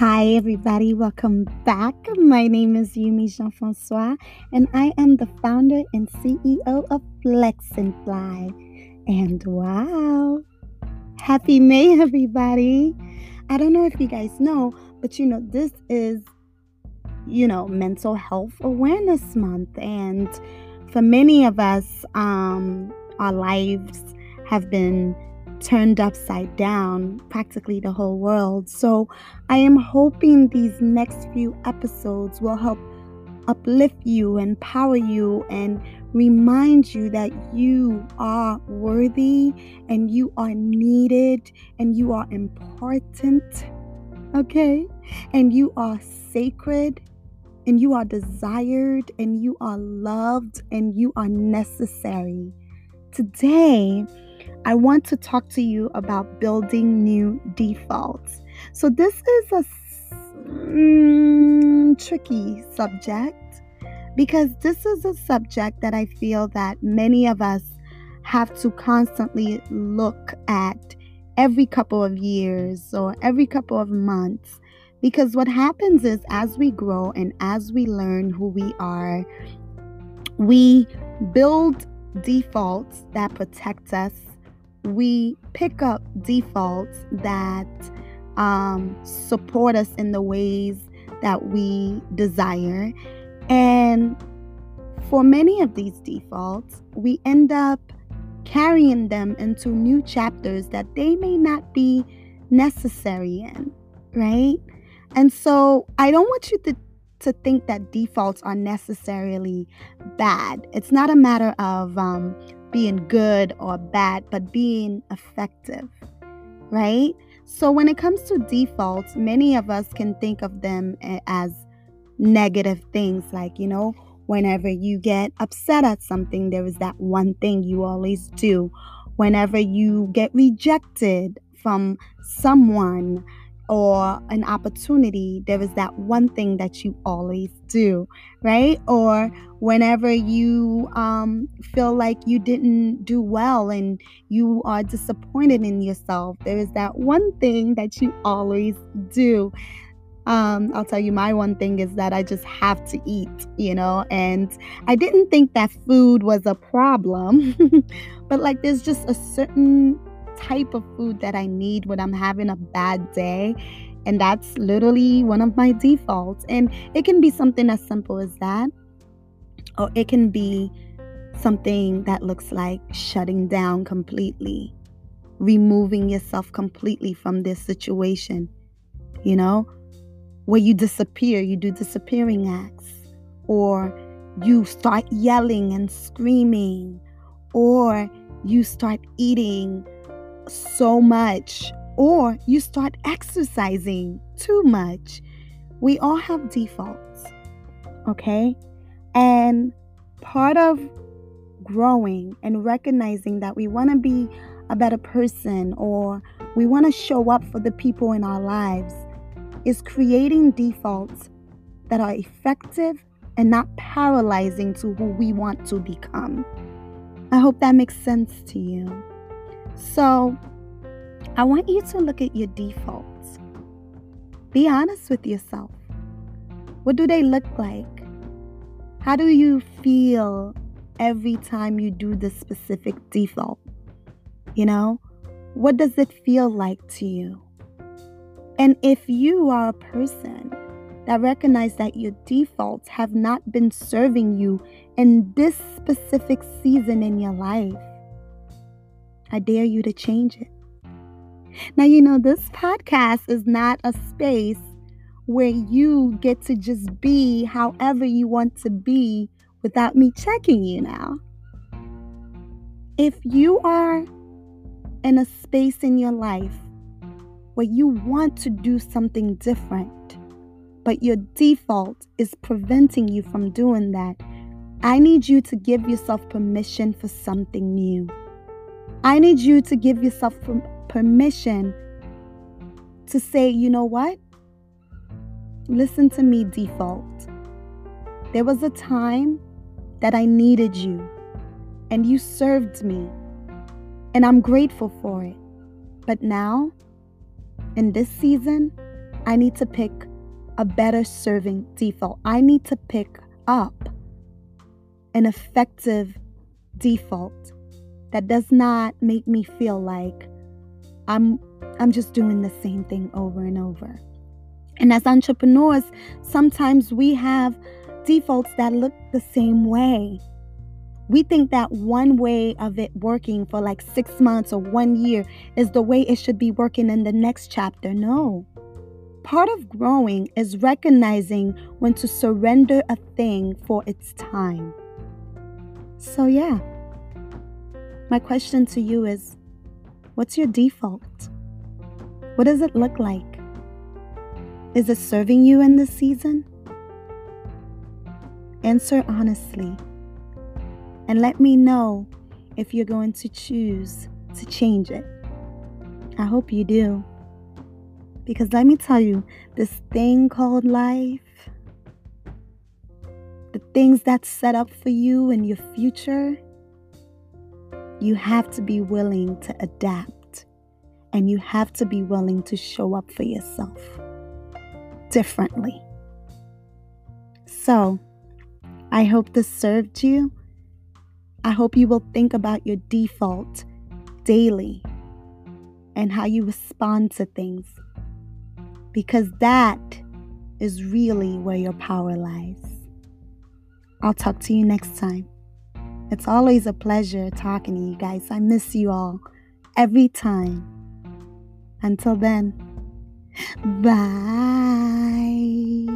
Hi, everybody. Welcome back. My name is Yumi Jean Francois, and I am the founder and CEO of Flex and Fly. And wow, happy May, everybody. I don't know if you guys know, but you know, this is, you know, Mental Health Awareness Month. And for many of us, um, our lives have been turned upside down, practically the whole world. So I am hoping these next few episodes will help uplift you, empower you, and remind you that you are worthy and you are needed and you are important. Okay? And you are sacred and you are desired and you are loved and you are necessary. Today, I want to talk to you about building new defaults. So, this is a mm, tricky subject because this is a subject that I feel that many of us have to constantly look at every couple of years or every couple of months. Because what happens is, as we grow and as we learn who we are, we build defaults that protect us we pick up defaults that um, support us in the ways that we desire. And for many of these defaults, we end up carrying them into new chapters that they may not be necessary in, right? And so I don't want you to, to think that defaults are necessarily bad. It's not a matter of um, being good or bad, but being effective, right? So, when it comes to defaults, many of us can think of them as negative things, like, you know, whenever you get upset at something, there is that one thing you always do. Whenever you get rejected from someone, or an opportunity, there is that one thing that you always do, right? Or whenever you um, feel like you didn't do well and you are disappointed in yourself, there is that one thing that you always do. Um, I'll tell you, my one thing is that I just have to eat, you know, and I didn't think that food was a problem, but like there's just a certain type of food that I need when I'm having a bad day. And that's literally one of my defaults. And it can be something as simple as that, or it can be something that looks like shutting down completely, removing yourself completely from this situation, you know, where you disappear, you do disappearing acts, or you start yelling and screaming, or you start eating so much, or you start exercising too much. We all have defaults, okay? And part of growing and recognizing that we want to be a better person or we want to show up for the people in our lives is creating defaults that are effective and not paralyzing to who we want to become. I hope that makes sense to you. So, I want you to look at your defaults. Be honest with yourself. What do they look like? How do you feel every time you do the specific default? You know, what does it feel like to you? And if you are a person that recognize that your defaults have not been serving you in this specific season in your life, I dare you to change it. Now, you know, this podcast is not a space where you get to just be however you want to be without me checking you now. If you are in a space in your life where you want to do something different, but your default is preventing you from doing that, I need you to give yourself permission for something new. I need you to give yourself permission to say, you know what? Listen to me, default. There was a time that I needed you, and you served me, and I'm grateful for it. But now, in this season, I need to pick a better serving default. I need to pick up an effective default that does not make me feel like I'm I'm just doing the same thing over and over. And as entrepreneurs, sometimes we have defaults that look the same way. We think that one way of it working for like six months or one year is the way it should be working in the next chapter. No. Part of growing is recognizing when to surrender a thing for its time. So, yeah, my question to you is what's your default? What does it look like? Is it serving you in this season? Answer honestly and let me know if you're going to choose to change it. I hope you do. Because let me tell you, this thing called life, the things that's set up for you in your future, you have to be willing to adapt and you have to be willing to show up for yourself differently. So, I hope this served you. I hope you will think about your default daily and how you respond to things because that is really where your power lies. I'll talk to you next time. It's always a pleasure talking to you guys. I miss you all every time. Until then, bye.